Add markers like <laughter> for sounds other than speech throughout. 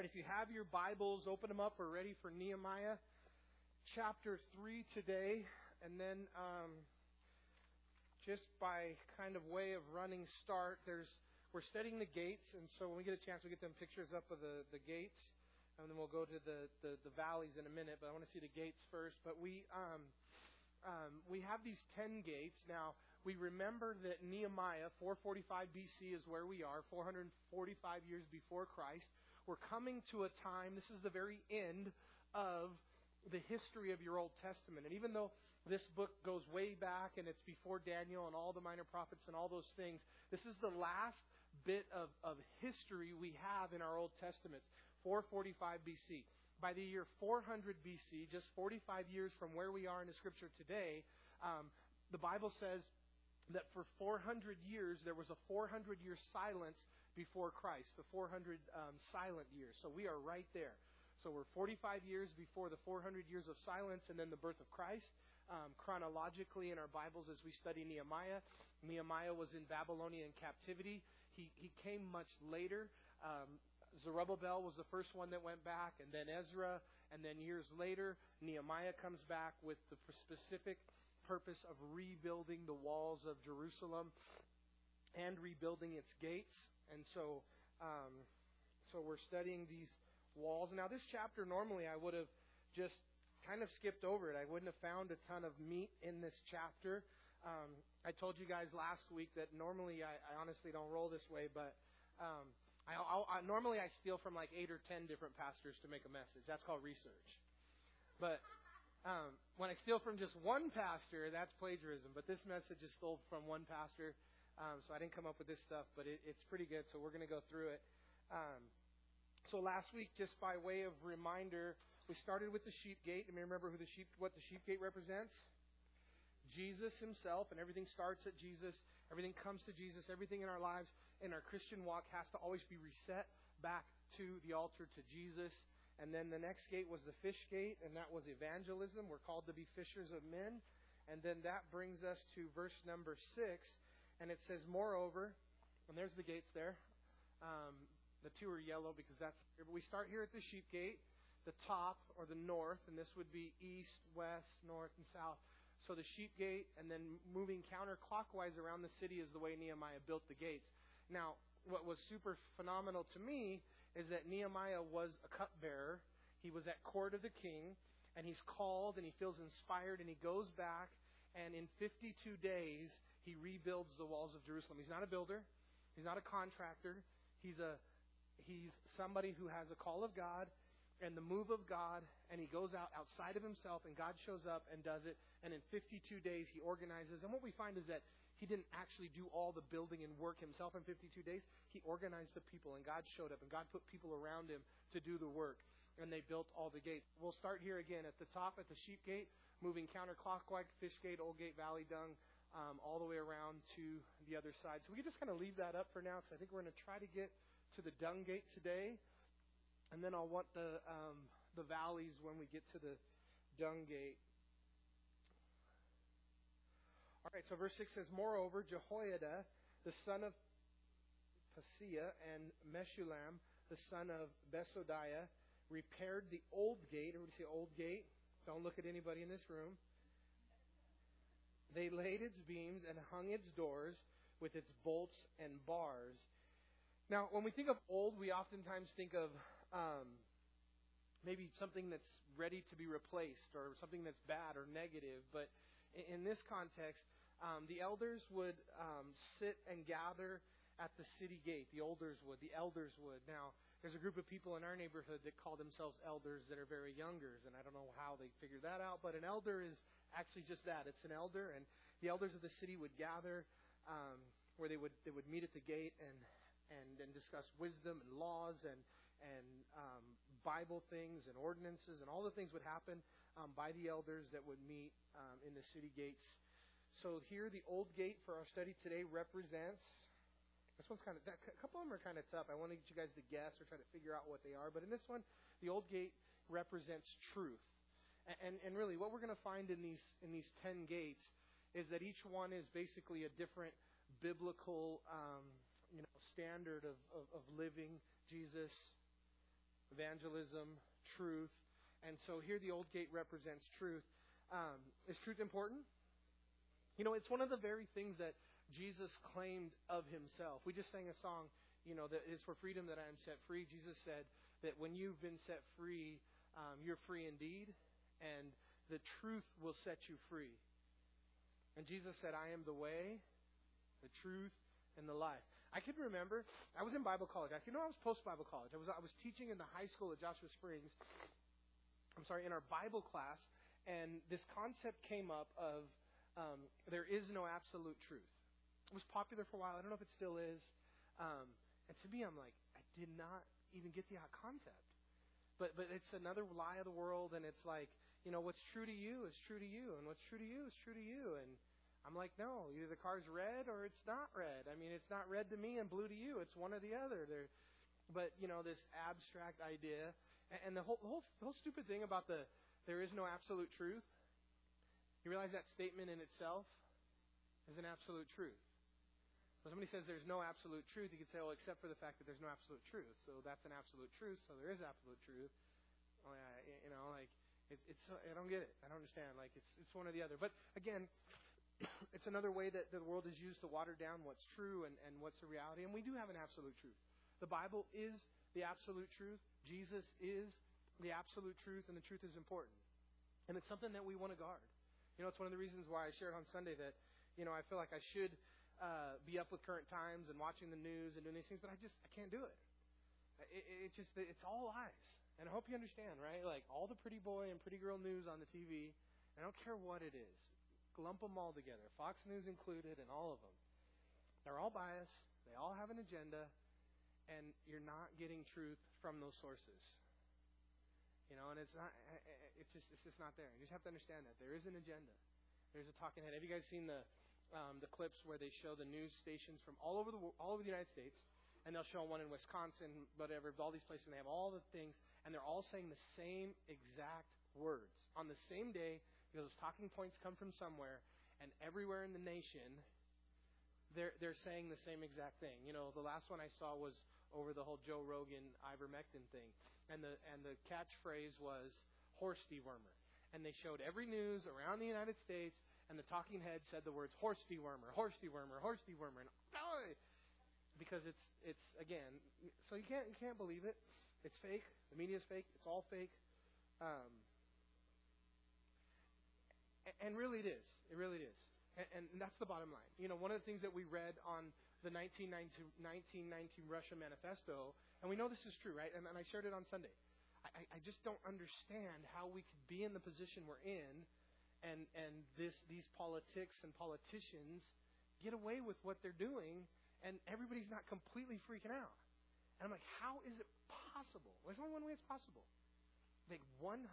right, if you have your Bibles, open them up. We're ready for Nehemiah chapter 3 today. And then, um, just by kind of way of running start, there's we're studying the gates, and so when we get a chance, we get them pictures up of the, the gates, and then we'll go to the, the, the valleys in a minute. But I want to see the gates first. But we um, um, we have these ten gates now. We remember that Nehemiah 445 BC is where we are, 445 years before Christ. We're coming to a time. This is the very end of the history of your Old Testament. And even though this book goes way back and it's before Daniel and all the minor prophets and all those things, this is the last bit of, of history we have in our Old Testament 445 BC. By the year 400 BC, just 45 years from where we are in the scripture today, um, the Bible says that for 400 years there was a 400 year silence before Christ, the 400 um, silent years. So we are right there. So we're 45 years before the 400 years of silence and then the birth of Christ. Um, chronologically in our Bibles as we study Nehemiah, Nehemiah was in Babylonian captivity. He, he came much later. Um, Zerubbabel was the first one that went back, and then Ezra, and then years later, Nehemiah comes back with the specific purpose of rebuilding the walls of Jerusalem and rebuilding its gates. And so, um, so we're studying these walls. Now, this chapter normally I would have just kind of skipped over it. I wouldn't have found a ton of meat in this chapter. Um, I told you guys last week that normally I, I honestly don't roll this way, but um, I, I, I, normally I steal from like eight or ten different pastors to make a message. That's called research. But um, when I steal from just one pastor, that's plagiarism. But this message is stole from one pastor, um, so I didn't come up with this stuff, but it, it's pretty good. So we're going to go through it. Um, so last week, just by way of reminder, we started with the sheep gate. And remember who the sheep, what the sheep gate represents? Jesus himself, and everything starts at Jesus. Everything comes to Jesus. Everything in our lives, in our Christian walk, has to always be reset back to the altar to Jesus. And then the next gate was the fish gate, and that was evangelism. We're called to be fishers of men. And then that brings us to verse number six, and it says, Moreover, and there's the gates there. Um, the two are yellow because that's. But we start here at the sheep gate, the top or the north, and this would be east, west, north, and south. So the sheep gate, and then moving counterclockwise around the city is the way Nehemiah built the gates. Now, what was super phenomenal to me is that Nehemiah was a cupbearer. He was at court of the king, and he's called and he feels inspired, and he goes back, and in 52 days, he rebuilds the walls of Jerusalem. He's not a builder, he's not a contractor, he's a he's somebody who has a call of God and the move of God, and he goes out outside of himself, and God shows up and does it. And in 52 days, he organizes. And what we find is that he didn't actually do all the building and work himself in 52 days. He organized the people, and God showed up, and God put people around him to do the work. And they built all the gates. We'll start here again at the top at the sheep gate, moving counterclockwise, fish gate, old gate, valley dung, um, all the way around to the other side. So we can just kind of leave that up for now because I think we're going to try to get to the dung gate today. And then I'll want the, um, the valleys when we get to the dung gate. All right, so verse 6 says, Moreover, Jehoiada, the son of Paseah, and Meshullam, the son of Besodiah, repaired the old gate. Everybody say old gate? Don't look at anybody in this room. They laid its beams and hung its doors with its bolts and bars. Now, when we think of old, we oftentimes think of um, maybe something that's ready to be replaced or something that's bad or negative. But in, this context, um, the elders would um, sit and gather at the city gate. The elders would. The elders would. Now, there's a group of people in our neighborhood that call themselves elders that are very youngers, and I don't know how they figured that out. But an elder is actually just that. It's an elder, and the elders of the city would gather um, where they would they would meet at the gate and and discuss wisdom and laws and and um, Bible things and ordinances and all the things would happen um, by the elders that would meet um, in the city gates. So here, the old gate for our study today represents. This one's kind of a couple of them are kind of tough. I want to get you guys to guess or try to figure out what they are. But in this one, the old gate represents truth, and and, really what we're going to find in these in these ten gates is that each one is basically a different biblical um, you know standard of, of, of living Jesus evangelism, truth. And so here the old gate represents truth. Um, is truth important? You know, it's one of the very things that Jesus claimed of himself. We just sang a song, you know, that is for freedom that I am set free. Jesus said that when you've been set free, um, you're free indeed, and the truth will set you free. And Jesus said, I am the way, the truth, and the life. I can remember, I was in Bible college. I, you know, I was post Bible college. I was, I was teaching in the high school at Joshua Springs. I'm sorry, in our Bible class, and this concept came up of um, there is no absolute truth. It was popular for a while. I don't know if it still is. Um, and to me, I'm like, I did not even get the concept. But but it's another lie of the world, and it's like, you know, what's true to you is true to you, and what's true to you is true to you. And I'm like, no, either the car's red or it's not red. I mean, it's not red to me and blue to you. It's one or the other. There, but you know, this abstract idea, and the whole the whole the whole stupid thing about the there is no absolute truth. You realize that statement in itself is an absolute truth. When somebody says there's no absolute truth, you could say, well, except for the fact that there's no absolute truth. So that's an absolute truth, so there is absolute truth. You know, like, it, it's, I don't get it. I don't understand. Like, it's, it's one or the other. But again, <coughs> it's another way that the world is used to water down what's true and, and what's the reality. And we do have an absolute truth. The Bible is the absolute truth. Jesus is the absolute truth, and the truth is important. And it's something that we want to guard. You know, it's one of the reasons why I shared on Sunday that, you know, I feel like I should uh, be up with current times and watching the news and doing these things, but I just I can't do it. It, it just it's all lies, and I hope you understand, right? Like all the pretty boy and pretty girl news on the TV. I don't care what it is. Lump them all together, Fox News included, and all of them. They're all biased. They all have an agenda, and you're not getting truth from those sources. You know, and it's not. Eh, eh, eh, it's just it's just not there. You just have to understand that there is an agenda. There's a talking head. Have you guys seen the um, the clips where they show the news stations from all over the all over the United States, and they'll show one in Wisconsin, whatever, all these places, and they have all the things, and they're all saying the same exact words. On the same day because those talking points come from somewhere, and everywhere in the nation, they're they're saying the same exact thing. You know, the last one I saw was over the whole Joe Rogan ivermectin thing, and the and the catchphrase was horse dewormer, and they showed every news around the United States and the talking head said the words horse dewormer, horse dewormer, horse dewormer, and because it's it's again, so you can't you can't believe it. It's fake. The media is fake. It's all fake. Um, and really, it is. It really is. And, and that's the bottom line. You know, one of the things that we read on the 1919, 1919 Russia Manifesto, and we know this is true, right? And, and I shared it on Sunday. I, I just don't understand how we could be in the position we're in and and this these politics and politicians get away with what they're doing, and everybody's not completely freaking out. And I'm like, how is it possible? There's only one way it's possible. They 100%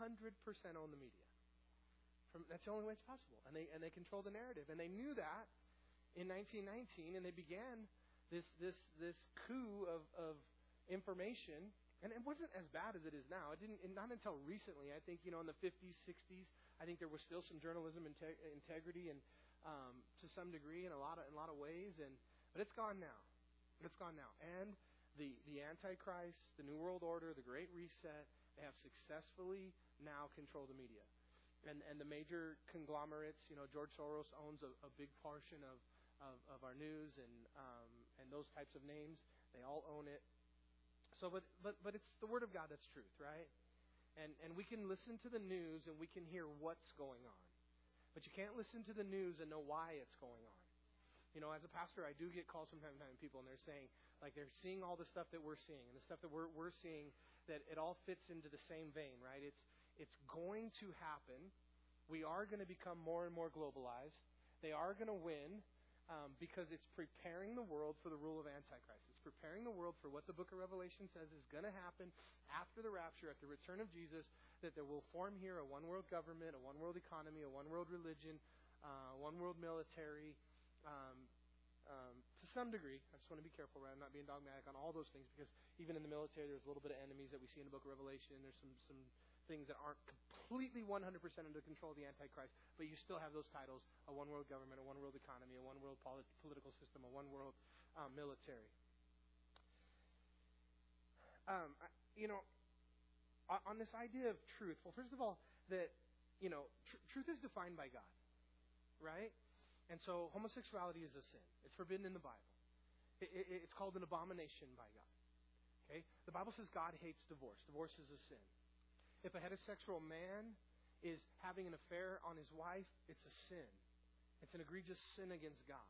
own the media. From, that's the only way it's possible, and they and they control the narrative, and they knew that in 1919, and they began this this this coup of of information and it wasn't as bad as it is now. It didn't. Not until recently. I think you know in the 50s, 60s, I think there was still some journalism integ- integrity and um, to some degree in a lot of in a lot of ways. And but it's gone now. It's gone now. And the the Antichrist, the New World Order, the Great Reset, they have successfully now controlled the media. And and the major conglomerates, you know, George Soros owns a, a big portion of, of, of our news and um, and those types of names. They all own it. So, but, but, but it's the Word of God that's truth, right? And, and we can listen to the news and we can hear what's going on. But you can't listen to the news and know why it's going on. You know, as a pastor, I do get calls from time to time people, and they're saying, like, they're seeing all the stuff that we're seeing, and the stuff that we're, we're seeing, that it all fits into the same vein, right? It's, it's going to happen. We are going to become more and more globalized. They are going to win um, because it's preparing the world for the rule of Antichrist It's preparing the world for what the book of Revelation says is going to happen after the rapture, at the return of Jesus, that there will form here a one world government, a one world economy, a one world religion, uh, one world military. Um, um, to some degree, I just want to be careful, right? I'm not being dogmatic on all those things because even in the military, there's a little bit of enemies that we see in the book of Revelation. There's some, some things that aren't completely 100% under control of the Antichrist, but you still have those titles a one world government, a one world economy, a one world polit- political system, a one world um, military. Um, I, you know, on this idea of truth. Well, first of all, that you know, tr- truth is defined by God, right? And so homosexuality is a sin. It's forbidden in the Bible. It, it, it's called an abomination by God. Okay? The Bible says God hates divorce. Divorce is a sin. If a heterosexual man is having an affair on his wife, it's a sin. It's an egregious sin against God.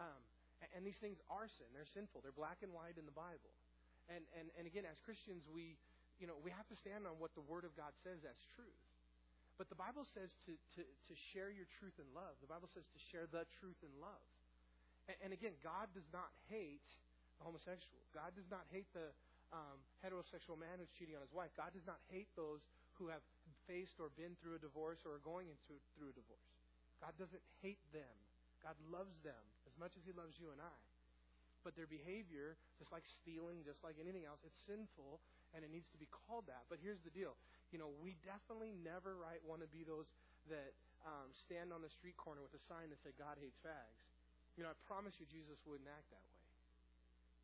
Um, and, and these things are sin. They're sinful. They're black and white in the Bible. And, and, and again, as Christians, we, you know, we have to stand on what the Word of God says as truth. But the Bible says to, to, to share your truth in love. The Bible says to share the truth in love. And, and again, God does not hate the homosexual. God does not hate the um, heterosexual man who's cheating on his wife. God does not hate those who have faced or been through a divorce or are going into through a divorce. God doesn't hate them. God loves them as much as He loves you and I. But their behavior, just like stealing, just like anything else, it's sinful and it needs to be called that. But here's the deal you know, we definitely never, right, want to be those that um, stand on the street corner with a sign that said God hates fags. You know, I promise you Jesus wouldn't act that way.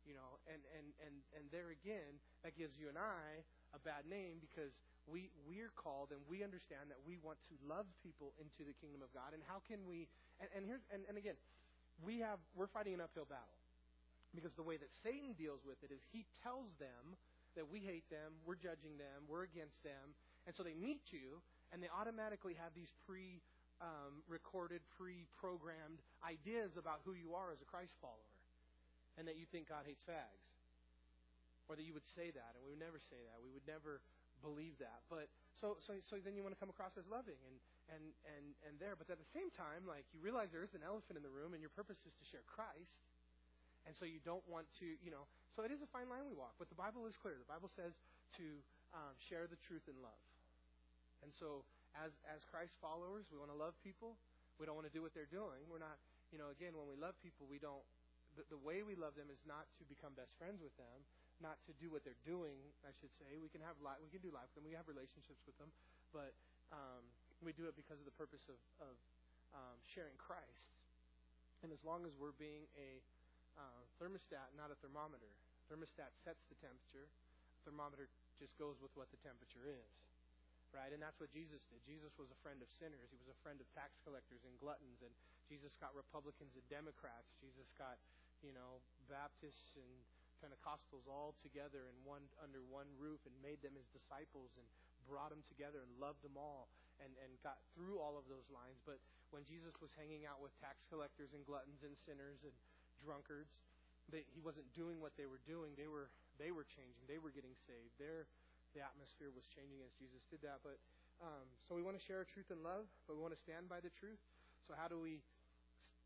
You know, and, and, and, and there again, that gives you and I a bad name because we we're called and we understand that we want to love people into the kingdom of God. And how can we and, and here's and, and again, we have we're fighting an uphill battle. Because the way that Satan deals with it is he tells them that we hate them, we're judging them, we're against them. And so they meet you, and they automatically have these pre um, recorded, pre programmed ideas about who you are as a Christ follower, and that you think God hates fags. Or that you would say that, and we would never say that. We would never believe that. But so so so then you want to come across as loving and and and and there. But at the same time, like you realize there is an elephant in the room, and your purpose is to share Christ. And so you don't want to, you know, so it is a fine line we walk, but the Bible is clear. The Bible says to um, share the truth in love. And so as, as Christ followers, we want to love people. We don't want to do what they're doing. We're not, you know, again, when we love people, we don't, the, the way we love them is not to become best friends with them, not to do what they're doing, I should say. We can have life, we can do life with them. We have relationships with them, but um, we do it because of the purpose of, of um, sharing Christ. And as long as we're being a uh, thermostat, not a thermometer, Thermostat sets the temperature. Thermometer just goes with what the temperature is. Right? And that's what Jesus did. Jesus was a friend of sinners. He was a friend of tax collectors and gluttons. And Jesus got Republicans and Democrats. Jesus got, you know, Baptists and Pentecostals all together in one under one roof and made them his disciples and brought them together and loved them all and, and got through all of those lines. But when Jesus was hanging out with tax collectors and gluttons and sinners and drunkards, they, he wasn't doing what they were doing. They were they were changing. They were getting saved. Their the atmosphere was changing as Jesus did that. But um, so we want to share truth and love, but we want to stand by the truth. So how do we,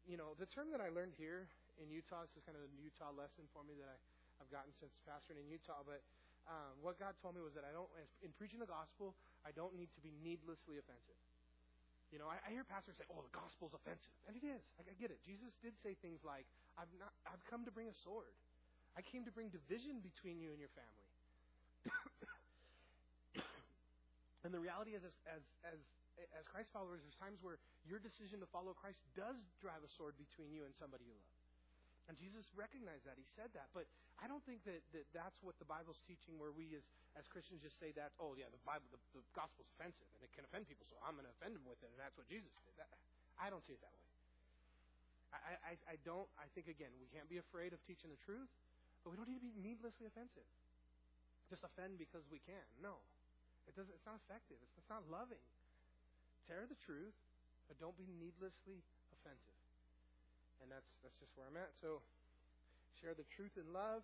you know, the term that I learned here in Utah. This is kind of a Utah lesson for me that I, I've gotten since pastoring in Utah. But um, what God told me was that I don't, in preaching the gospel, I don't need to be needlessly offensive. You know, I, I hear pastors say, "Oh, the gospel's offensive," and it is. I, I get it. Jesus did say things like, "I've not. I've come to bring a sword. I came to bring division between you and your family." <coughs> and the reality is, as as as as Christ followers, there's times where your decision to follow Christ does drive a sword between you and somebody you love. And Jesus recognized that. He said that. But I don't think that, that that's what the Bible's teaching, where we as, as Christians just say that, oh, yeah, the Bible, the, the gospel's offensive and it can offend people, so I'm going to offend them with it, and that's what Jesus did. That, I don't see it that way. I, I, I don't, I think, again, we can't be afraid of teaching the truth, but we don't need to be needlessly offensive. Just offend because we can. No. It doesn't, it's not effective. It's, it's not loving. Share the truth, but don't be needlessly offensive. And that's that's just where I'm at. So share the truth in love.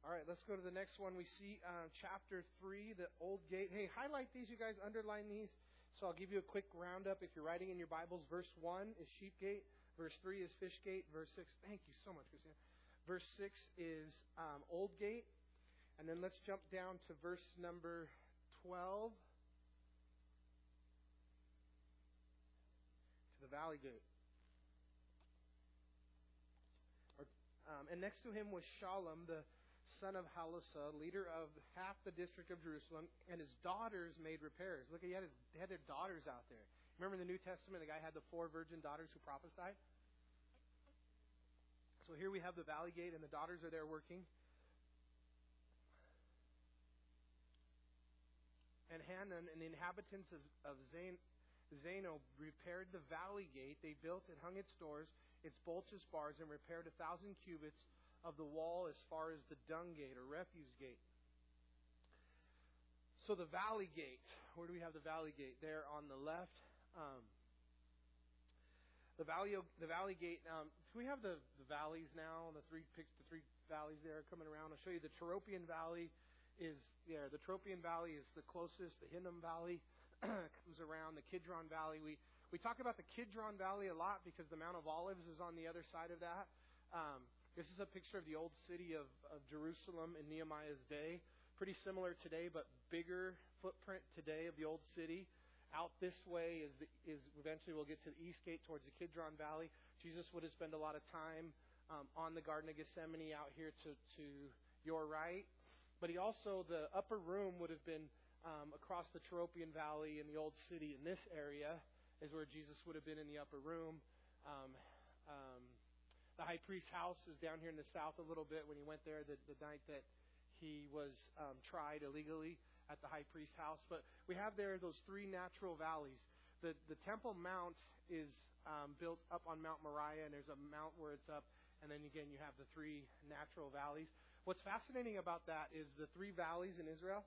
All right, let's go to the next one. We see chapter 3, the old gate. Hey, highlight these, you guys, underline these. So I'll give you a quick roundup. If you're writing in your Bibles, verse 1 is sheep gate, verse 3 is fish gate, verse 6, thank you so much, Christina. Verse 6 is um, old gate. And then let's jump down to verse number 12 valley gate. Um, and next to him was Shallum, the son of Halasa, leader of half the district of Jerusalem, and his daughters made repairs. Look, he had, his, had their daughters out there. Remember in the New Testament, the guy had the four virgin daughters who prophesied? So here we have the valley gate, and the daughters are there working. Hanun and the inhabitants of, of Zan, Zanoah repaired the valley gate. They built and hung its doors, its bolts, its bars, and repaired a thousand cubits of the wall as far as the dung gate or refuse gate. So the valley gate, where do we have the valley gate? There on the left. Um, the valley, the valley gate. Um, we have the, the valleys now? The three the three valleys there coming around. I'll show you the Tyropoeon Valley is there. The Tyropoeon Valley is the closest. The Hinnom Valley <clears throat> comes around. The Kidron Valley. We we talk about the Kidron Valley a lot because the Mount of Olives is on the other side of that. Um, this is a picture of the old city of, of Jerusalem in Nehemiah's day. Pretty similar today, but bigger footprint today of the old city. Out this way is, the, is eventually we'll get to the east gate towards the Kidron Valley. Jesus would have spent a lot of time um, on the Garden of Gethsemane out here to, to your right. But he also, the upper room would have been um, across the Tyropoeon Valley in the old city in this area is where Jesus would have been in the upper room. Um, um, the high priest's house is down here in the south a little bit when he went there the, the night that he was um, tried illegally at the high priest's house. But we have there those three natural valleys. The, the Temple Mount is um, built up on Mount Moriah, and there's a mount where it's up, and then again you have the three natural valleys. What's fascinating about that is the three valleys in Israel.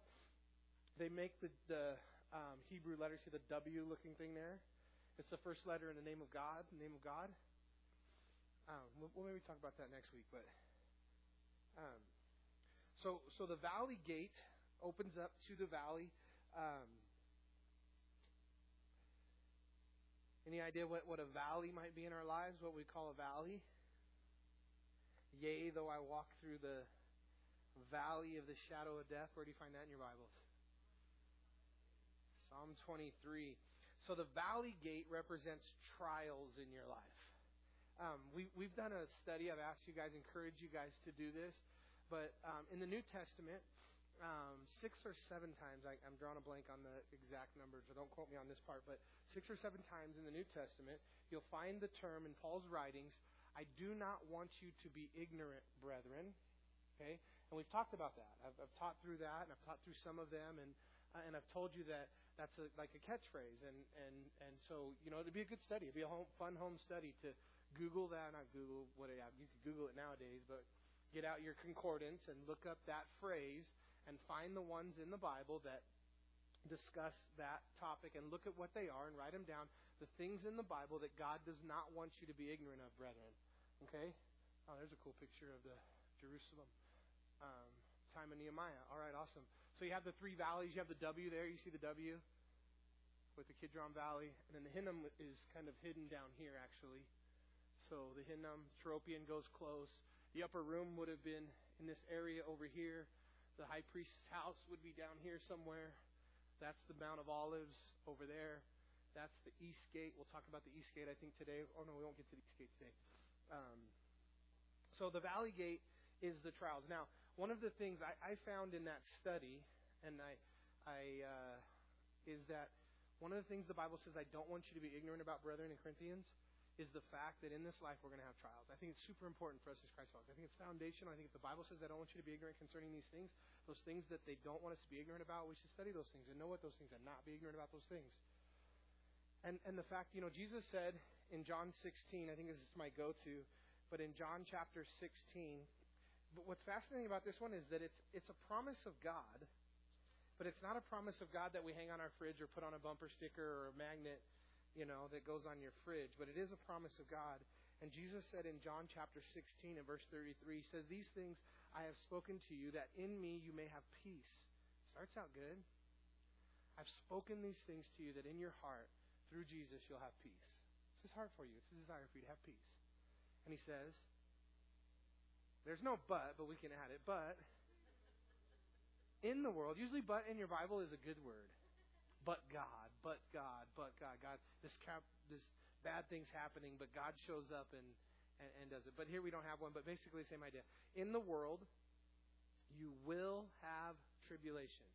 They make the, the um, Hebrew letters, see the W looking thing there? It's the first letter in the name of God, the name of God. Um, we'll, we'll maybe talk about that next week, but um, so, so the valley gate opens up to the valley. Um, any idea what, what a valley might be in our lives? What we call a valley? Yea, though I walk through the valley of the shadow of death. Where do you find that in your Bibles? Psalm 23. So the valley gate represents trials in your life. Um, we, we've done a study. I've asked you guys, encourage you guys to do this. But um, in the New Testament, um, six or seven times, I, I'm drawing a blank on the exact number, so don't quote me on this part, but six or seven times in the New Testament, you'll find the term in Paul's writings, I do not want you to be ignorant, brethren. Okay? And we've talked about that. I've, I've taught through that, and I've taught through some of them, and and I've told you that that's a, like a catchphrase, and and and so you know it'd be a good study. It'd be a home, fun home study to Google that. Not Google what it, you could Google it nowadays, but get out your concordance and look up that phrase and find the ones in the Bible that discuss that topic and look at what they are and write them down. The things in the Bible that God does not want you to be ignorant of, brethren. Okay? Oh, there's a cool picture of the Jerusalem um, time of Nehemiah. All right, awesome. So you have the three valleys. You have the W there. You see the W with the Kidron Valley. And then the Hinnom is kind of hidden down here, actually. So the Hinnom, Tyropoeon goes close. The upper room would have been in this area over here. The high priest's house would be down here somewhere. That's the Mount of Olives over there. That's the east gate. We'll talk about the east gate, I think, today. Oh, no, we won't get to the east gate today. Um, so the valley gate is the trials. Now, one of the things I, I found in that study, and I, I uh, is that one of the things the Bible says I don't want you to be ignorant about, brethren in Corinthians, is the fact that in this life we're going to have trials. I think it's super important for us as Christ followers. I think it's foundational. I think if the Bible says I don't want you to be ignorant concerning these things, those things that they don't want us to be ignorant about, we should study those things and know what those things are, not be ignorant about those things. And and the fact, you know, Jesus said in John 16, I think this is my go-to, but in John chapter 16, but what's fascinating about this one is that it's it's a promise of God, but it's not a promise of God that we hang on our fridge or put on a bumper sticker or a magnet you know, that goes on your fridge, but it is a promise of God. And Jesus said in John chapter 16 and verse 33, he says, These things I have spoken to you, that in me you may have peace. Starts out good. I've spoken these things to you, that in your heart, through Jesus, you'll have peace. It's his heart for you. It's his desire for you to have peace. And he says, There's no but, but we can add it. But in the world, usually but in your Bible is a good word but God, but God, but God. God, this cap, this bad thing's happening, but God shows up and, and, and does it. But here we don't have one, but basically same idea. In the world, you will have tribulation.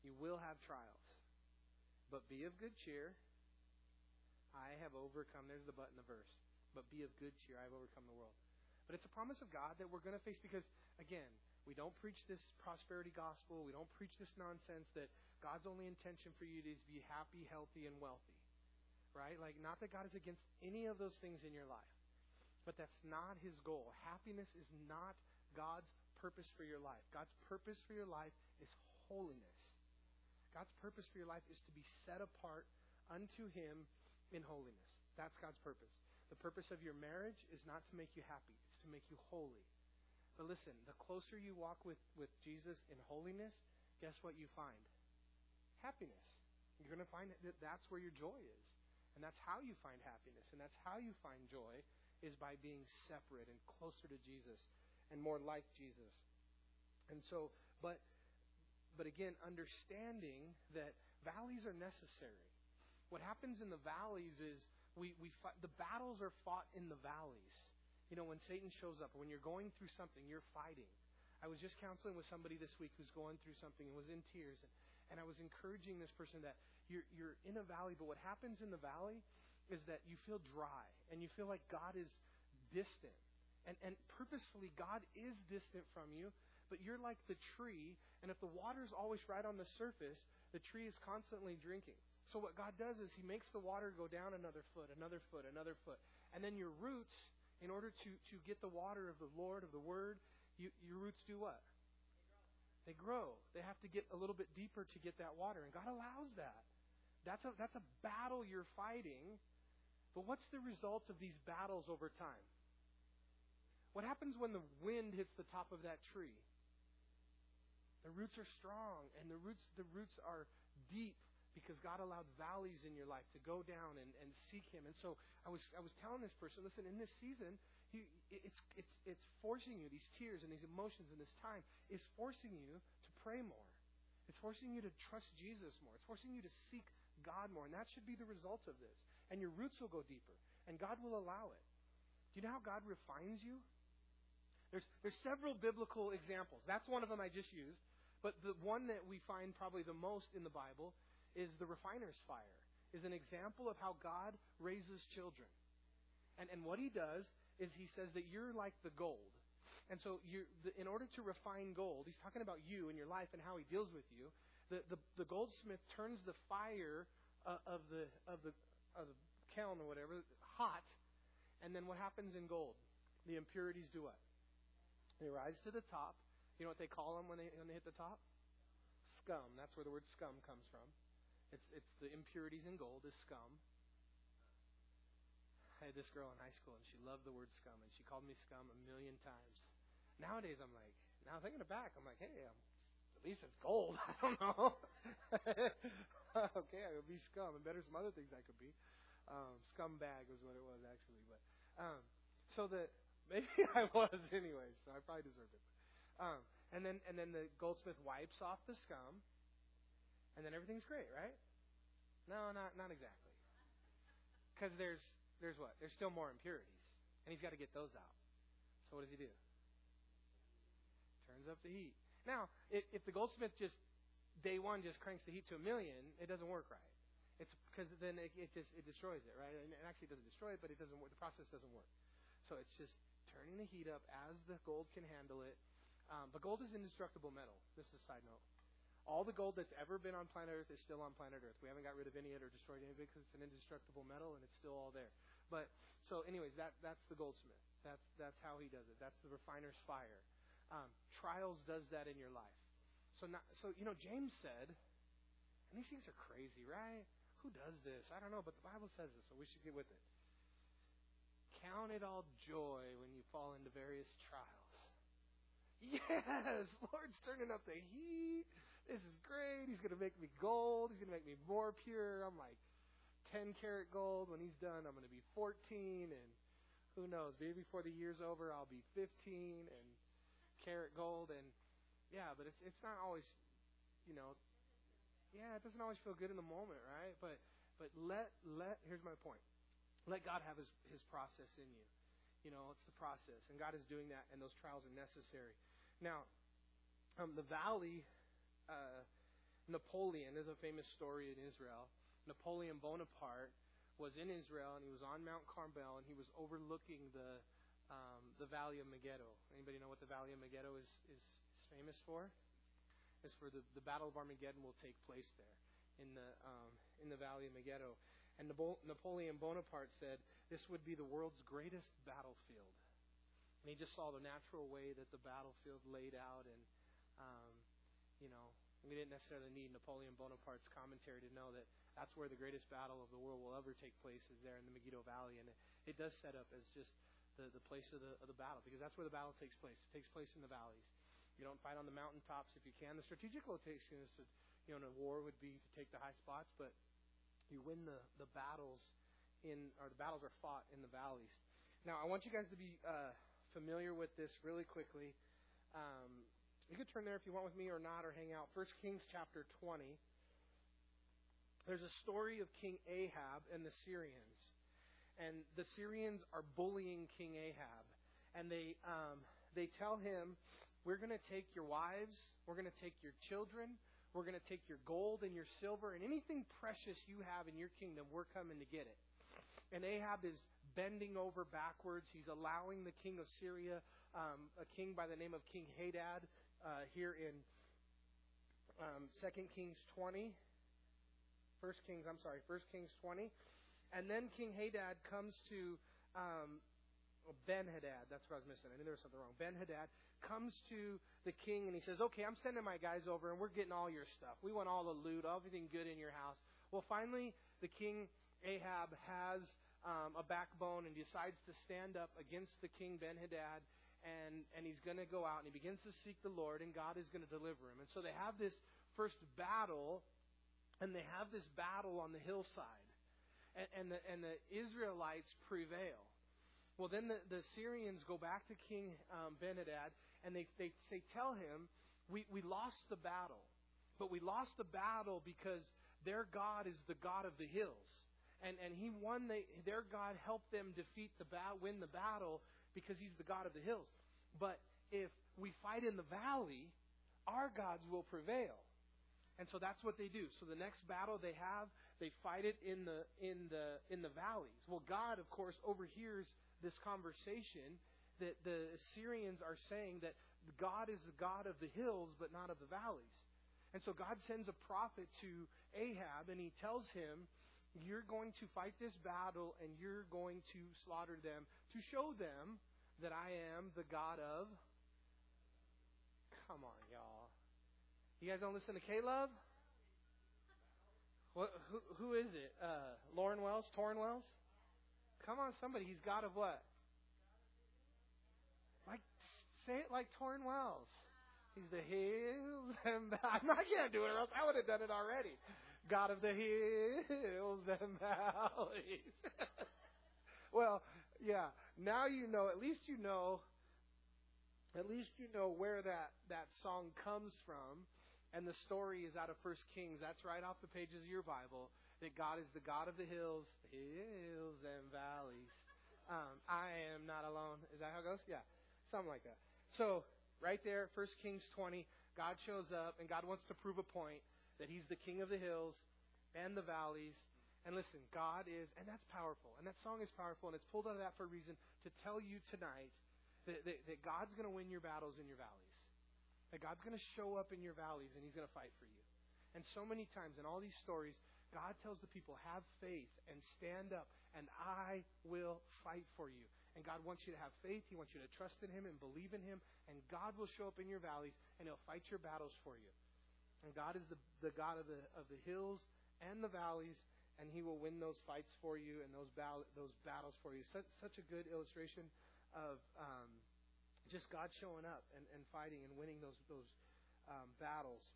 You will have trials. But be of good cheer. I have overcome. There's the but in the verse. But be of good cheer. I have overcome the world. But it's a promise of God that we're going to face because, again, We don't preach this prosperity gospel. We don't preach this nonsense that God's only intention for you is to be happy, healthy, and wealthy. Right? Like, not that God is against any of those things in your life, but that's not His goal. Happiness is not God's purpose for your life. God's purpose for your life is holiness. God's purpose for your life is to be set apart unto Him in holiness. That's God's purpose. The purpose of your marriage is not to make you happy, to make you holy. But listen, the closer you walk with, with Jesus in holiness, guess what you find? Happiness. You're going to find that that's where your joy is. And that's how you find happiness. And that's how you find joy is by being separate and closer to Jesus and more like Jesus. And so, but but again, understanding that valleys are necessary. What happens in the valleys is we, we fight, the battles are fought in the valleys. You know, when Satan shows up, when you're going through something, you're fighting. I was just counseling with somebody this week who's going through something and was in tears. And, and I was encouraging this person that you're, you're in a valley, but what happens in the valley is that you feel dry and you feel like God is distant. And, and purposefully, God is distant from you but you're like the tree, and if the water's always right on the surface, the tree is constantly drinking. So what God does is He makes the water go down another foot, another foot, another foot. And then your roots, in order to, to get the water of the Lord, of the Word, you, your roots do what? They grow. They have to get a little bit deeper to get that water. And God allows that. That's a, that's a battle you're fighting. But what's the result of these battles over time? What happens when the wind hits the top of that tree? The roots are strong and the roots the roots are deep because God allowed valleys in your life to go down and, and seek Him. And so I was I was telling this person, listen, in this season, it's it's it's forcing you these tears and these emotions and this time is forcing you to pray more. It's forcing you to trust Jesus more. It's forcing you to seek God more, and that should be the result of this. And your roots will go deeper, and God will allow it. Do you know how God refines you? There's there's several biblical examples. That's one of them I just used. But the one that we find probably the most in the Bible is the refiner's fire, is an example of how God raises children. And, and what he does is he says that you're like the gold. And so you in order to refine gold, he's talking about you and your life and how he deals with you. The, the, the goldsmith turns the fire uh, of, the, of, the, of the kiln or whatever hot, and then what happens in gold? The impurities do what? They rise to the top, you know what they call them when they when they hit the top? Scum. That's where the word scum comes from. It's it's the impurities in gold is scum. I had this girl in high school and she loved the word scum and she called me scum a million times. Nowadays I'm like, now thinking back, I'm like, hey, um, at least it's gold. <laughs> I don't know. <laughs> okay, I would be scum and better some other things I could be. Um, scumbag was what it was actually, but um, so that <laughs> maybe I was anyway, so I probably deserved it. Um, and then and then the goldsmith wipes off the scum, and then everything's great, right? No, not not exactly. Because there's there's what? There's still more impurities, and he's got to get those out. So what does he do? Turns up the heat. Now, if, if the goldsmith just day one just cranks the heat to a million, it doesn't work right. It's because then it, it just it destroys it, right? And it actually doesn't destroy it, but it doesn't work. The process doesn't work. So it's just turning the heat up as the gold can handle it, um, but gold is indestructible metal. This is a side note. All the gold that's ever been on planet Earth is still on planet Earth. We haven't got rid of any of it or destroyed any of it because it's an indestructible metal and it's still all there. But so, anyways, that that's the goldsmith. That's that's how he does it. That's the refiner's fire. Um, trials does that in your life. So not, so you know James said, and these things are crazy, right? Who does this? I don't know, but the Bible says it, so we should get with it. Count it all joy when you fall into various trials <laughs> Yes, Lord's turning up the heat. This is great. He's going to make me gold. He's going to make me more pure. I'm like 10 karat gold. When he's done, I'm going to be 14. And who knows? Maybe before the year's over, I'll be 15 and karat gold. And yeah, but it's it's not always, you know, yeah, it doesn't always feel good in the moment, right? But but let let here's my point. Let God have his his process in you. You know, it's the process, and God is doing that, and those trials are necessary. Now, um, the valley, uh, Napoleon is a famous story in Israel. Napoleon Bonaparte was in Israel, and he was on Mount Carmel, and he was overlooking the um, the Valley of Megiddo. Anybody know what the Valley of Megiddo is, is famous for It's for the, the Battle of Armageddon will take place there in the um, in the Valley of Megiddo. And Napoleon Bonaparte said this would be the world's greatest battlefield. And he just saw the natural way that the battlefield laid out, and um, you know, we didn't necessarily need Napoleon Bonaparte's commentary to know that that's where the greatest battle of the world will ever take place is there in the Megiddo Valley, and it, it does set up as just the, the place of the, of the battle because that's where the battle takes place. It takes place in the valleys. You don't fight on the mountaintops if you can. The strategic location is to, you know, in a war would be to take the high spots, but you win the, the battles in, or the battles are fought in the valleys. Now, I want you guys to be uh, familiar with this really quickly. Um, you could turn there if you want with me or not, or hang out. First Kings chapter 20. There's a story of King Ahab and the Syrians. And the Syrians are bullying King Ahab. And they, um, they tell him we're going to take your wives, we're going to take your children, we're going to take your gold and your silver, and anything precious you have in your kingdom, we're coming to get it. And Ahab is bending over backwards. He's allowing the king of Syria, um, a king by the name of King Hadad, uh, here in um, 2 Kings 20. 1 Kings, I'm sorry, 1 Kings 20. And then King Hadad comes to um, Ben Hadad. That's what I was missing. I knew there was something wrong. Ben Hadad comes to the king and he says, Okay, I'm sending my guys over and we're getting all your stuff. We want all the loot, everything good in your house. Well, finally, the king Ahab has um, a backbone and decides to stand up against the king Ben Hadad and, and he's going to go out and he begins to seek the Lord and God is going to deliver him. And so they have this first battle and they have this battle on the hillside. And, and, the, and the Israelites prevail. Well, then the, the Syrians go back to King um, Benhadad and they, they, they tell him, we, we lost the battle. But we lost the battle because their God is the God of the hills. And, and he won, the, their God helped them defeat the battle, win the battle because he's the God of the hills. But if we fight in the valley, our gods will prevail. And so that's what they do. So the next battle they have, they fight it in the in the in the valleys. Well, God, of course, overhears this conversation that the Assyrians are saying that God is the God of the hills, but not of the valleys. And so God sends a prophet to Ahab, and he tells him, You're going to fight this battle, and you're going to slaughter them to show them that I am the God of. Come on, y'all. You guys don't listen to Caleb? What, who, who is it? Uh, Lauren Wells? Tauren Wells? Come on, somebody. He's God of what? Like, say it like Tauren Wells. He's the hills and valleys. I can't do it, or else I would have done it already. God of the hills and <laughs> valleys. <laughs> well, yeah. Now you know. At least you know. At least you know where that that song comes from, and the story is out of First Kings. That's right off the pages of your Bible that God is the God of the hills, hills and valleys. Um, I am not alone. Is that how it goes? Yeah, something like that. So right there, First Kings 20, God shows up and God wants to prove a point that He's the King of the hills and the valleys. And listen, God is, and that's powerful. And that song is powerful, and it's pulled out of that for a reason to tell you tonight that, that, that God's going to win your battles in your valleys. That God's going to show up in your valleys, and He's going to fight for you. And so many times in all these stories, God tells the people, have faith and stand up, and I will fight for you. And God wants you to have faith. He wants you to trust in Him and believe in Him. And God will show up in your valleys, and He'll fight your battles for you. And God is the, the God of the, of the hills and the valleys, and He will win those fights for you and those, battle, those battles for you. Such, such a good illustration of um, just God showing up and, and fighting and winning those, those um, battles.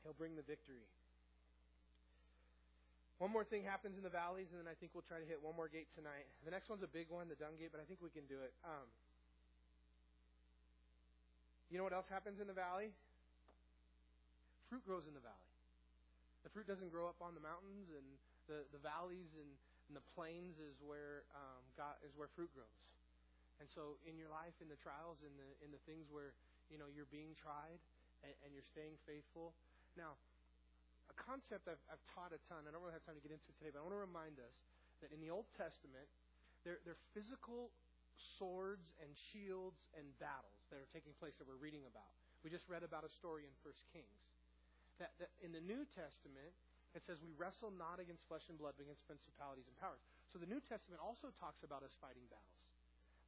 He'll bring the victory. One more thing happens in the valleys, and then I think we'll try to hit one more gate tonight. The next one's a big one, the dung gate, but I think we can do it. Um, you know what else happens in the valley? Fruit grows in the valley. The fruit doesn't grow up on the mountains, and the, the valleys and, and the plains is where um, God is where fruit grows. And so, in your life, in the trials, in the in the things where you know you're being tried and, and you're staying faithful. Now, a concept I've, I've taught a ton. I don't really have time to get into it today, but I want to remind us that in the Old Testament, there, there are physical swords and shields and battles that are taking place that we're reading about. We just read about a story in First Kings. That, that in the New Testament, it says we wrestle not against flesh and blood, but against principalities and powers. So the New Testament also talks about us fighting battles.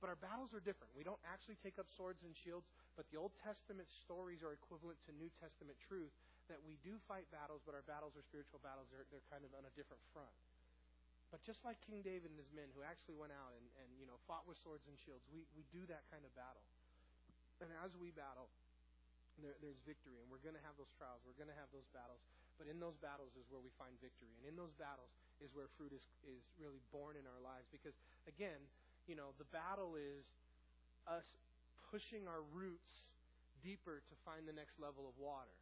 But our battles are different. We don't actually take up swords and shields, but the Old Testament stories are equivalent to New Testament truth that we do fight battles, but our battles are spiritual battles. They're, they're kind of on a different front. But just like King David and his men who actually went out and, and you know fought with swords and shields, we, we do that kind of battle. And as we battle, there, there's victory, and we're going to have those trials. We're going to have those battles. But in those battles is where we find victory, and in those battles is where fruit is is really born in our lives. Because again, you know, the battle is us pushing our roots deeper to find the next level of water.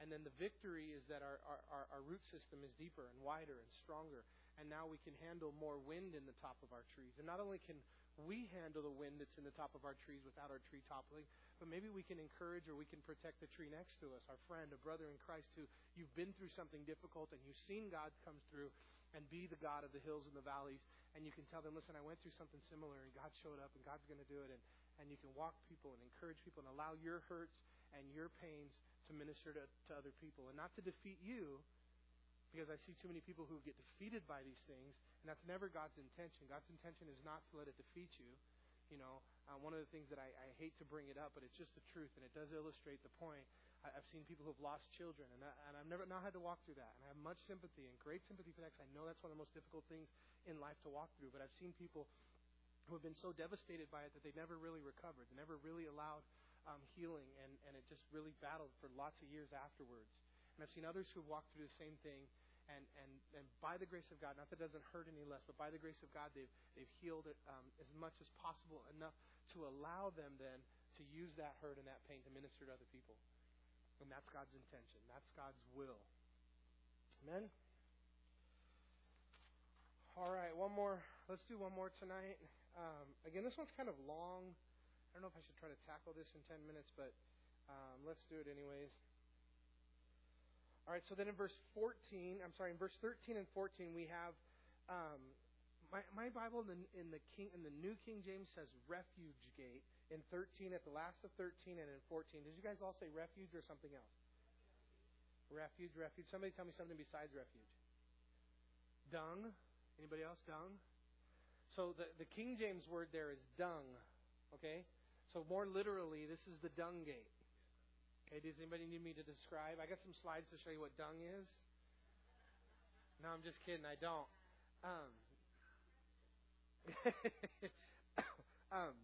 And then the victory is that our, our, our root system is deeper and wider and stronger and now we can handle more wind in the top of our trees. And not only can we handle the wind that's in the top of our trees without our tree toppling, but maybe we can encourage or we can protect the tree next to us, our friend, a brother in Christ who you've been through something difficult and you've seen God come through and be the God of the hills and the valleys. And you can tell them, listen, I went through something similar and God showed up and God's going to do it. And, and you can walk people and encourage people and allow your hurts and your pains to minister to, to other people and not to defeat you, because I see too many people who get defeated by these things, and that's never God's intention. God's intention is not to let it defeat you. You know, uh, one of the things that I, I hate to bring it up, but it's just the truth, and it does illustrate the point. I, I've seen people who've lost children, and, that, and I've never not had to walk through that, and I have much sympathy and great sympathy for that because I know that's one of the most difficult things in life to walk through. But I've seen people who have been so devastated by it that they never really recovered, they never really allowed um, healing, and, and it just really battled for lots of years afterwards. And I've seen others who've walked through the same thing, and, and, and by the grace of God, not that it doesn't hurt any less, but by the grace of God, they've, they've healed it um, as much as possible, enough to allow them then to use that hurt and that pain to minister to other people. And that's God's intention. That's God's will. Amen? All right, one more. Let's do one more tonight. Um, again, this one's kind of long. I don't know if I should try to tackle this in 10 minutes, but um, let's do it anyways. All right, so then in verse 14, I'm sorry, in verse 13 and 14, we have um, my, my Bible in the, in the King in the New King James says refuge gate in 13 at the last of 13 and in 14. Did you guys all say refuge or something else? Refuge, refuge. Somebody tell me something besides refuge. Dung. Anybody else? Dung. So the the King James word there is dung. Okay. So more literally, this is the dung gate. Okay, does anybody need me to describe? I got some slides to show you what dung is. No, I'm just kidding. I don't. Um, <laughs> um,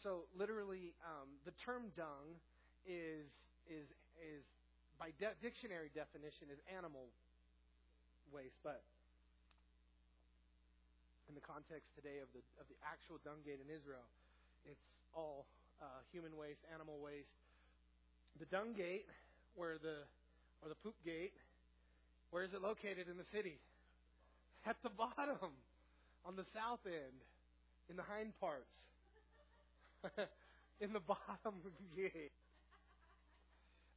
so literally, um, the term dung is is is by de- dictionary definition is animal waste, but in the context today of the of the actual dung gate in Israel, it's all uh, human waste, animal waste. The dung gate, where the or the poop gate, where is it located in the city? At the <laughs> bottom, on the south end, in the hind parts, <laughs> in the bottom gate,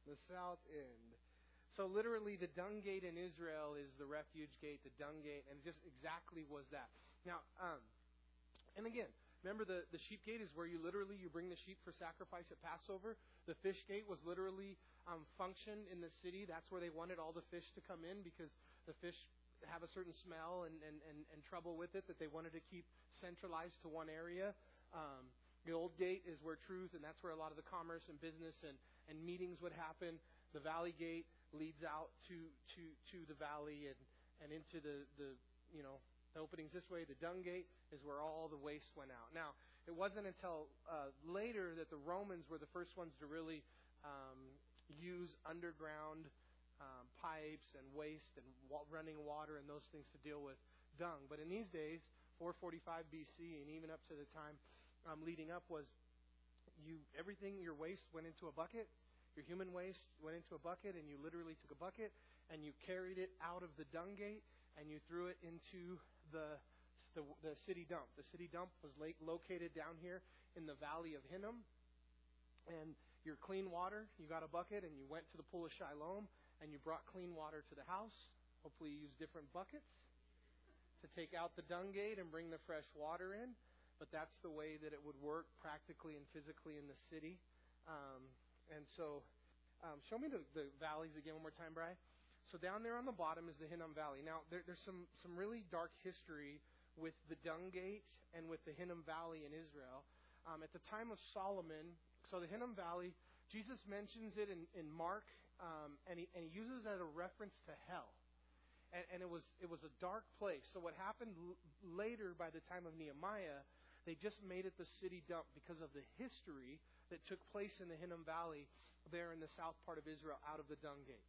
the south end. So literally, the dung gate in Israel is the refuge gate, the dung gate, and just exactly was that. Now, um, and again, Remember, the, the sheep gate is where you literally you bring the sheep for sacrifice at Passover. The fish gate was literally um, function in the city. That's where they wanted all the fish to come in because the fish have a certain smell and, and, and, and trouble with it that they wanted to keep centralized to one area. Um, the old gate is where truth, and that's where a lot of the commerce and business and, and meetings would happen. The valley gate leads out to, to, to the valley and, and into the, the you know the opening's this way. The dung gate is where all the waste went out. Now, it wasn't until uh, later that the Romans were the first ones to really um, use underground um, pipes and waste and wa- running water and those things to deal with dung. But in these days, 445 BC and even up to the time um, leading up was you everything your waste went into a bucket. Your human waste went into a bucket, and you literally took a bucket and you carried it out of the dung gate and you threw it into the, the, the city dump. The city dump was located down here in the valley of Hinnom. And your clean water, you got a bucket and you went to the pool of Shiloh and you brought clean water to the house. Hopefully, you use different buckets to take out the dung gate and bring the fresh water in. but that's the way that it would work practically and physically in the city. Um, and so, um, show me the, the valleys again one more time, Bry. So down there on the bottom is the Hinnom Valley. Now there, there's some some really dark history with the Dung Gate and with the Hinnom Valley in Israel. Um, at the time of Solomon, so the Hinnom Valley, Jesus mentions it in, in Mark, um, and, he, and he uses it as a reference to hell. And, and it was it was a dark place. So what happened l- later, by the time of Nehemiah, they just made it the city dump because of the history that took place in the Hinnom Valley there in the south part of Israel out of the Dung Gate.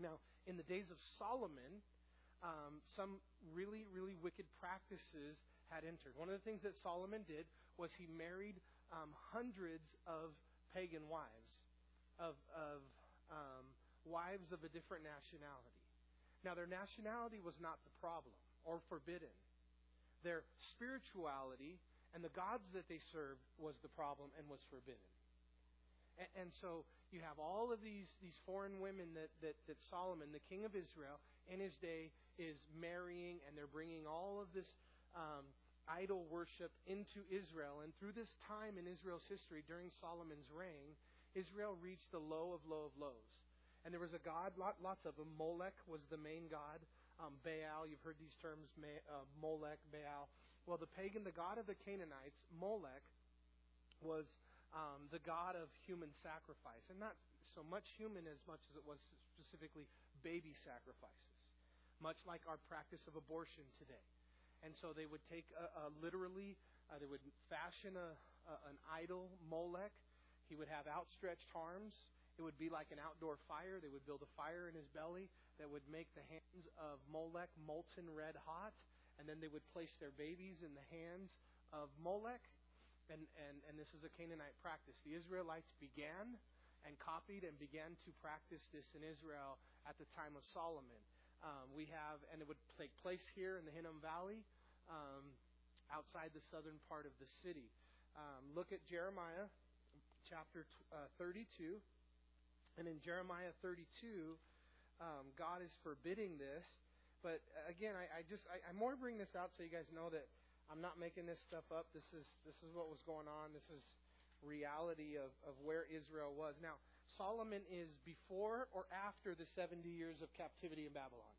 Now, in the days of Solomon, um, some really, really wicked practices had entered. One of the things that Solomon did was he married um, hundreds of pagan wives, of, of um, wives of a different nationality. Now, their nationality was not the problem or forbidden. Their spirituality and the gods that they served was the problem and was forbidden. And, and so you have all of these, these foreign women that, that, that Solomon, the king of Israel, in his day is marrying, and they're bringing all of this um, idol worship into Israel. And through this time in Israel's history, during Solomon's reign, Israel reached the low of low of lows. And there was a god, lot, lots of them. Molech was the main god. Um, Baal, you've heard these terms, uh, Molech, Baal. Well, the pagan, the god of the Canaanites, Molech, was um, the God of human sacrifice, and not so much human as much as it was specifically baby sacrifices, much like our practice of abortion today. And so they would take a, a literally, uh, they would fashion a, a, an idol, Molech. He would have outstretched arms. It would be like an outdoor fire. They would build a fire in his belly that would make the hands of Molech molten red hot. And then they would place their babies in the hands of Molech and, and, and this is a Canaanite practice. The Israelites began and copied and began to practice this in Israel at the time of Solomon. Um, we have, and it would take place here in the Hinnom Valley, um, outside the southern part of the city. Um, look at Jeremiah chapter t- uh, 32. And in Jeremiah 32, um, God is forbidding this. But uh, again, I, I just I, I more bring this out so you guys know that I'm not making this stuff up. This is this is what was going on. This is reality of, of where Israel was. Now, Solomon is before or after the 70 years of captivity in Babylon?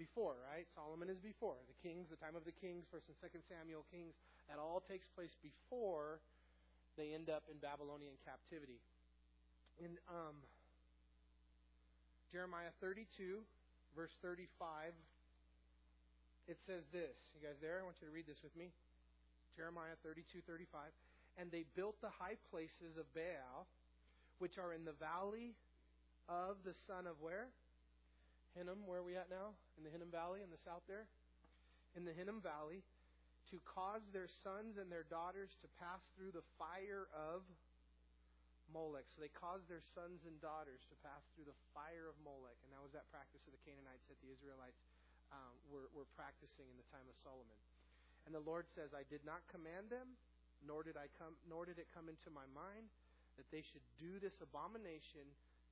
Before, right? Solomon is before. The kings, the time of the kings, 1st and 2nd Samuel kings, that all takes place before they end up in Babylonian captivity. In um, Jeremiah 32, verse 35, it says this. You guys there? I want you to read this with me. Jeremiah 32, 35. And they built the high places of Baal, which are in the valley of the son of where? Hinnom, where are we at now? In the Hinnom Valley, in the south there? In the Hinnom Valley, to cause their sons and their daughters to pass through the fire of Molech. So they caused their sons and daughters to pass through the fire of Molech. And that was that practice of the Canaanites that the Israelites um, were, were practicing in the time of Solomon. And the Lord says, I did not command them, nor did I come, nor did it come into my mind that they should do this abomination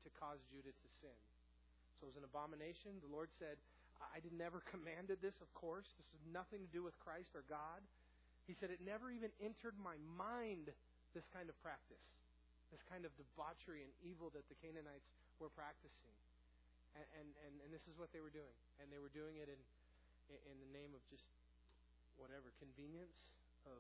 to cause Judah to sin. So it was an abomination. The Lord said, I did never <laughs> commanded this, of course. This has nothing to do with Christ or God. He said, it never even entered my mind this kind of practice, this kind of debauchery and evil that the Canaanites were practicing. And, and, and, this is what they were doing. And they were doing it in, in the name of just whatever, convenience. of,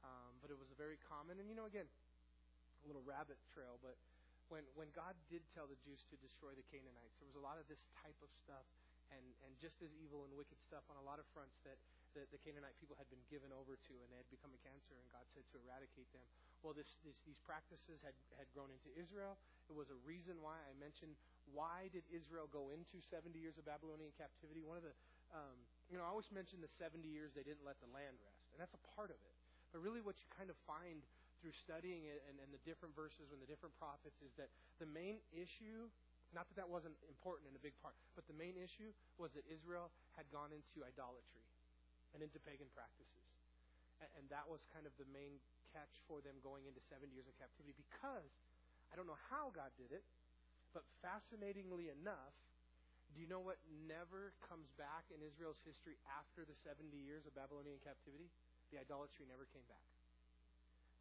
um, But it was very common. And, you know, again, a little rabbit trail, but when, when God did tell the Jews to destroy the Canaanites, there was a lot of this type of stuff and, and just as evil and wicked stuff on a lot of fronts that the, the Canaanite people had been given over to, and they had become a cancer, and God said to eradicate them. Well, this, this, these practices had, had grown into Israel. It was a reason why I mentioned why did Israel go into 70 years of Babylonian captivity. One of the, um, you know, I always mention the 70 years they didn't let the land rest, and that's a part of it. But really, what you kind of find through studying it and, and the different verses and the different prophets is that the main issue not that that wasn't important in a big part, but the main issue was that Israel had gone into idolatry and into pagan practices. And, that was kind of the main catch for them going into seven years of captivity because I don't know how God did it, but fascinatingly enough, do you know what never comes back in Israel's history after the 70 years of Babylonian captivity? the idolatry never came back.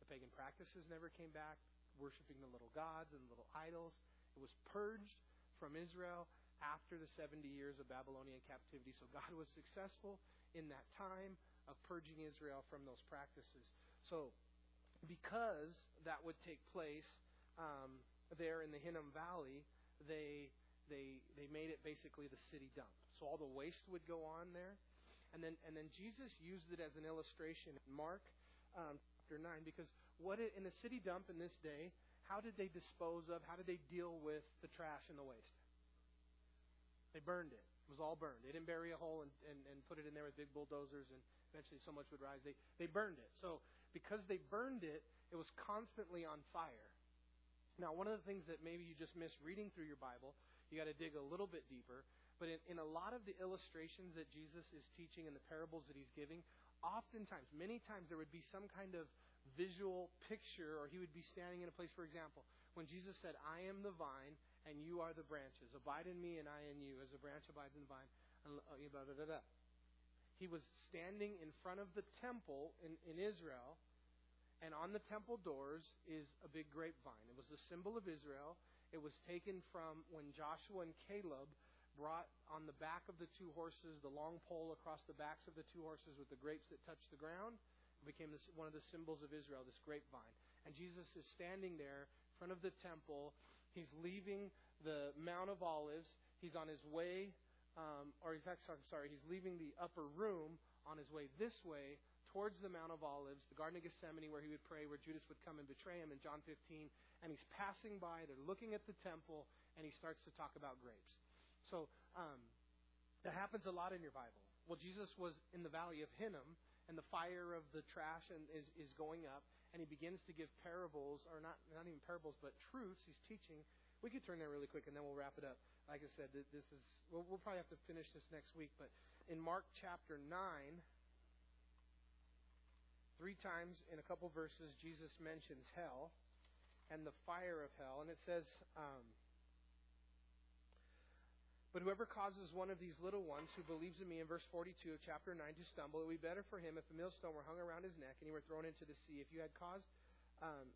The pagan practices never came back, worshiping the little gods and little idols. It was purged from Israel after the 70 years of Babylonian captivity. So God was successful in that time of purging Israel from those practices. So, because that would take place um, there in the Hinnom Valley, they they they made it basically the city dump. So all the waste would go on there, and then and then Jesus used it as an illustration in Mark um, chapter nine because what it, in the city dump in this day, how did they dispose of? How did they deal with the trash and the waste? They burned it. It was all burned. They didn't bury a hole and, and, and put it in there with big bulldozers and eventually so much would rise. They they burned it. So because they burned it, it was constantly on fire. Now, one of the things that maybe you just missed reading through your Bible, you got to dig a little bit deeper. But in, in a lot of the illustrations that Jesus is teaching and the parables that he's giving, oftentimes, many times, there would be some kind of visual picture, or he would be standing in a place, for example, when Jesus said, I am the vine and you are the branches. Abide in me and I in you, as a branch abides in the vine. And blah, blah, blah, blah. He was standing in front of the temple in, in Israel and on the temple doors is a big grapevine. It was the symbol of Israel. It was taken from when Joshua and Caleb brought on the back of the two horses the long pole across the backs of the two horses with the grapes that touched the ground. It became this, one of the symbols of Israel, this grapevine. And Jesus is standing there front of the temple. He's leaving the Mount of Olives. He's on his way, um, or he's actually, I'm sorry, he's leaving the upper room on his way this way towards the Mount of Olives, the Garden of Gethsemane, where he would pray, where Judas would come and betray him in John 15. And he's passing by, they're looking at the temple, and he starts to talk about grapes. So um, that happens a lot in your Bible. Well, Jesus was in the valley of Hinnom, and the fire of the trash and, is, is going up, and he begins to give parables, or not, not even parables, but truths. He's teaching. We could turn there really quick, and then we'll wrap it up. Like I said, this is, we'll, we'll probably have to finish this next week, but in Mark chapter 9, Three times in a couple verses, Jesus mentions hell and the fire of hell. And it says, um, But whoever causes one of these little ones who believes in me, in verse 42 of chapter 9, to stumble, it would be better for him if a millstone were hung around his neck and he were thrown into the sea. If you had caused. Um,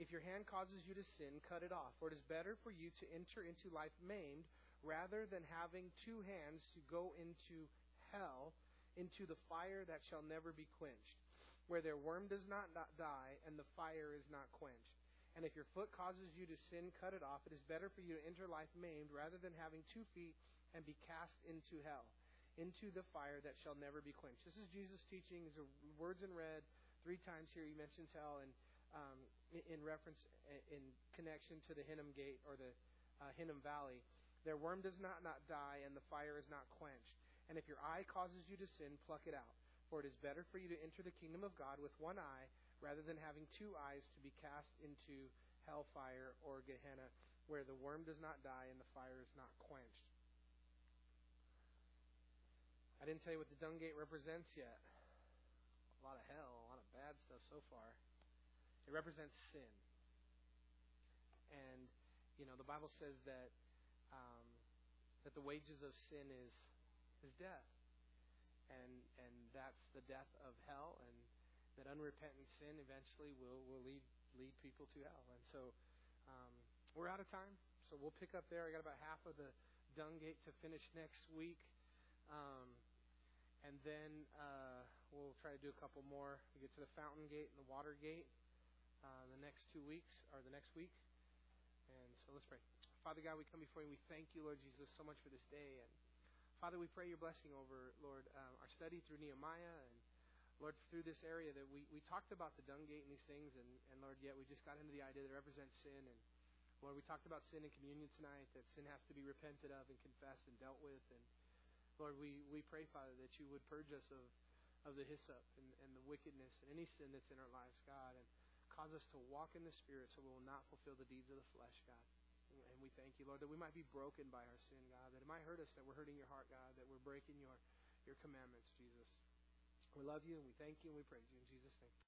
if your hand causes you to sin, cut it off. For it is better for you to enter into life maimed rather than having two hands to go into hell into the fire that shall never be quenched, where their worm does not die and the fire is not quenched. And if your foot causes you to sin, cut it off. It is better for you to enter life maimed rather than having two feet and be cast into hell, into the fire that shall never be quenched. This is Jesus' teaching. These are words in red. Three times here he mentions hell and um, in reference, in connection to the Hinnom Gate or the uh, Hinnom Valley. Their worm does not, not die and the fire is not quenched. And if your eye causes you to sin, pluck it out. For it is better for you to enter the kingdom of God with one eye rather than having two eyes to be cast into hellfire or Gehenna, where the worm does not die and the fire is not quenched. I didn't tell you what the dung gate represents yet. A lot of hell, a lot of bad stuff so far. It represents sin. And, you know, the Bible says that um, that the wages of sin is is death. And and that's the death of hell and that unrepentant sin eventually will, will lead lead people to hell. And so um, we're out of time. So we'll pick up there. I got about half of the dung gate to finish next week. Um, and then uh, we'll try to do a couple more. We get to the fountain gate and the water gate uh, the next two weeks or the next week. And so let's pray. Father God, we come before you. We thank you, Lord Jesus, so much for this day and Father, we pray your blessing over, Lord, uh, our study through Nehemiah and, Lord, through this area that we, we talked about the dung gate and these things, and, and, Lord, yet we just got into the idea that it represents sin. And, Lord, we talked about sin in communion tonight, that sin has to be repented of and confessed and dealt with. And, Lord, we, we pray, Father, that you would purge us of, of the hyssop and, and the wickedness and any sin that's in our lives, God, and cause us to walk in the Spirit so we will not fulfill the deeds of the flesh, God. And we thank you, Lord, that we might be broken by our sin, God, that it might hurt us, that we're hurting your heart, God, that we're breaking your, your commandments, Jesus. We love you and we thank you and we praise you in Jesus' name.